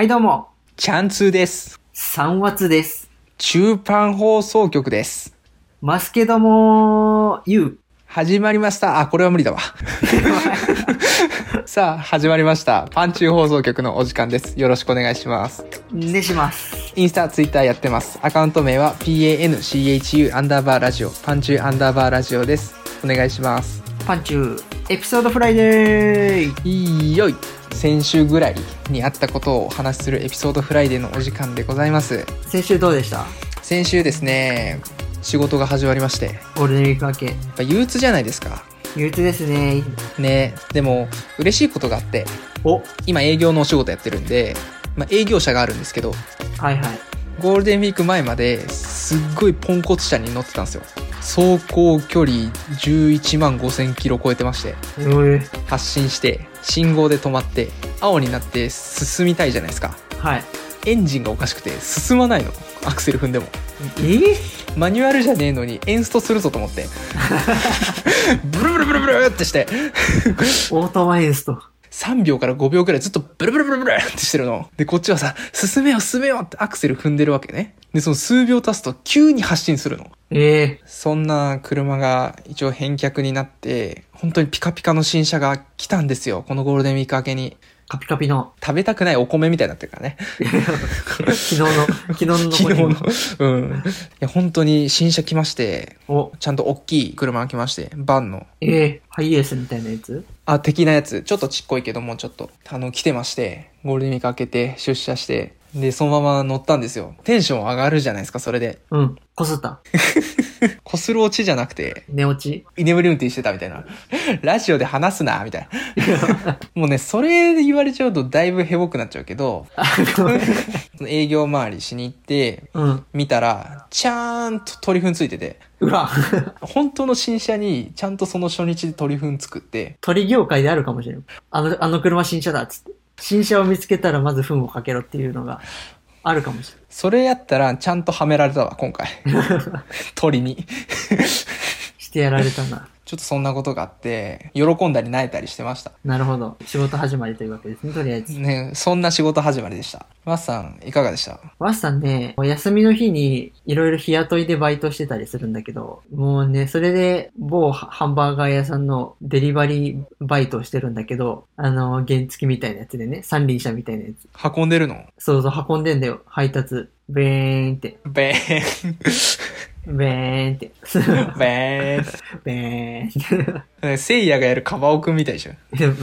はい、どうも。チャンツーです。三月です。中パン放送局です。ますけども、ゆう。始まりました。あ、これは無理だわ。さあ、始まりました。パンチュー放送局のお時間です。よろしくお願いします。ねします。インスタ、ツイッターやってます。アカウント名は PANCHU アンダーバーラジオ、パンチューアンダーバーラジオです。お願いします。パンチュー、エピソードフライデー。いいよい。先週ぐらいにあったことをお話しするエピソードフライデーのお時間でございます。先週どうでした？先週ですね、仕事が始まりまして、やゴールデンウィーク明け。っぱ憂鬱じゃないですか。憂鬱ですね。ねでも嬉しいことがあってお、今営業のお仕事やってるんで、まあ、営業車があるんですけどはいはい。ゴールデンウィーク前まですっごいポンコツ車に乗ってたんですよ走行距離11万5000キロ超えてまして。発進して信号で止まって青になって進みたいじゃないですか。はい。エンジンがおかしくて進まないの。アクセル踏んでも。え？マニュアルじゃねえのにエンストするぞと思って。ブルブルブルブルってして。オートマインスト。3秒から5秒くらいずっとブルブルブルブルってしてるの。で、こっちはさ、進めよ進めよってアクセル踏んでるわけね。で、その数秒経つと急に発進するの。ええそんな車が一応返却になって、本当にピカピカの新車が来たんですよ。このゴールデンウィーク明けに。カピカピの、食べたくないお米みたいになってるからね。昨日の、昨日の残昨日の。うん。いや、本当に新車来まして、お、ちゃんと大きい車が来まして、バンの。ええハイエースみたいなやつ？あ、的なやつ。ちょっとちっこいけども、ちょっと、あの、来てまして、ゴールデンウィーク明けて、出社して、で、そのまま乗ったんですよ。テンション上がるじゃないですか、それで。うん。こすった。こする落ちじゃなくて、寝落ち。居眠り運転してたみたいな。ラジオで話すな、みたいな。もうね、それで言われちゃうとだいぶヘボくなっちゃうけど、あ。その営業回りしに行って、うん。見たら、ちゃんと鳥糞ついてて、うわ。本当の新車にちゃんとその初日で鳥糞作って、鳥業界であるかもしれん。あの、あの車新車だっつって。新車を見つけたらまず糞をかけろっていうのがあるかもしそれやったらちゃんとはめられたわ、今回。鳥に。してやられたな。ちょっとそんなことがあって、喜んだり泣いたりしてました。なるほど。仕事始まりというわけですね、とりあえず。ね、そんな仕事始まりでした。マスさん、いかがでした？ワッさんね、休みの日にいろいろ日雇いでバイトしてたりするんだけど、もうね、それで某ハンバーガー屋さんのデリバリーバイトをしてるんだけど、あの、原付みたいなやつでね、三輪車みたいなやつ。運んでるの？そうそう、運んでんだよ、配達。ベーンって、べーん。ベーンって、べベーンって。ーん。せいやがやるカバオくんみたいでしょ。でバ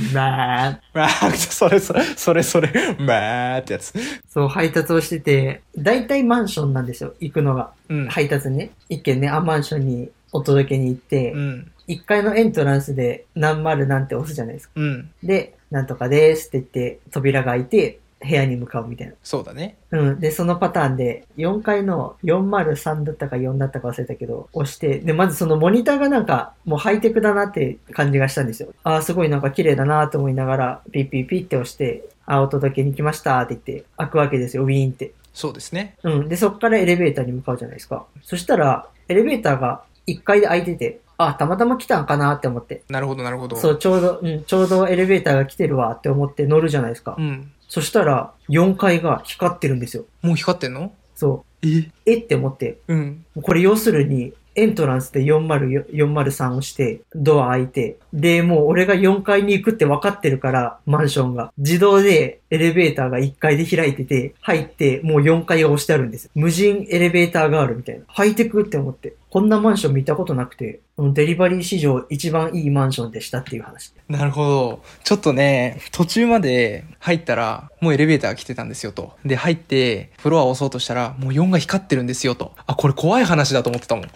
ーンわー、それそれ、それそれ、まーってやつ。そう、配達をしてて、大体マンションなんですよ、行くのが。うん。配達ね。一軒ね、あ、マンションにお届けに行ってう、ん。1階のエントランスで何丸なんて押すじゃないですか。うん。で、なんとかですって言って、扉が開いて、部屋に向かうみたいな。そうだね。うん。で、そのパターンで、4階の403だったか4だったか忘れたけど、押して、で、まずそのモニターがなんか、もうハイテクだなって感じがしたんですよ。ああ、すごいなんか綺麗だなと思いながら、ピッピッピッって押して、あ、お届けに来ましたって言って、開くわけですよ、ウィーンって。そうですね。うん。で、そっからエレベーターに向かうじゃないですか。そしたら、エレベーターが1階で開いてて、あ、たまたま来たんかなって思って。なるほど、なるほど。そう、ちょうど、うん、ちょうどエレベーターが来てるわって思って乗るじゃないですか。うん。そしたら、4階が光ってるんですよ。もう光ってんの？そえう。え？って思って。うん。これ要するに、エントランスで40 403をして、ドア開いて、で、もう俺が4階に行くって分かってるから、マンションが。自動でエレベーターが1階で開いてて、入って、もう4階が押してあるんです。無人エレベーターがあるみたいな。ハイテクって思って。こんなマンション見たことなくて、デリバリー史上一番いいマンションでしたっていう話。なるほど。ちょっとね、途中まで入ったら、もうエレベーターが来てたんですよと。で、入って、フロアを押そうとしたら、もう4が光ってるんですよと。あ、これ怖い話だと思ってたもん。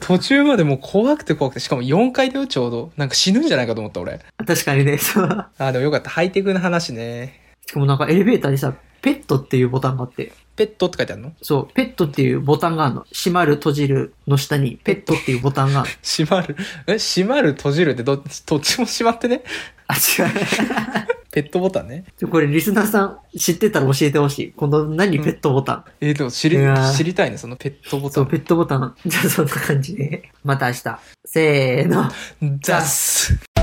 途中までもう怖くて怖くて、しかも4階だよ、ちょうど。なんか死ぬんじゃないかと思った、俺。確かにね、そう。あ、でもよかった。ハイテクな話ね。しかもなんかエレベーターにさ、ペットっていうボタンがあって、ペットって書いてあるの？そう、ペットっていうボタンがあるの。閉まる、閉じるの下に、ペットっていうボタンがある。閉まる？え、閉まる、閉じるってど、どっちも閉まってね？あ、違う。ペットボタンね。これリスナーさん知ってたら教えてほしい。この何ペットボタン。えーでも知り知りたいね、そのペットボタそう、ン。ペットボタン。じゃあそんな感じで。また明日。せーの。ザッス。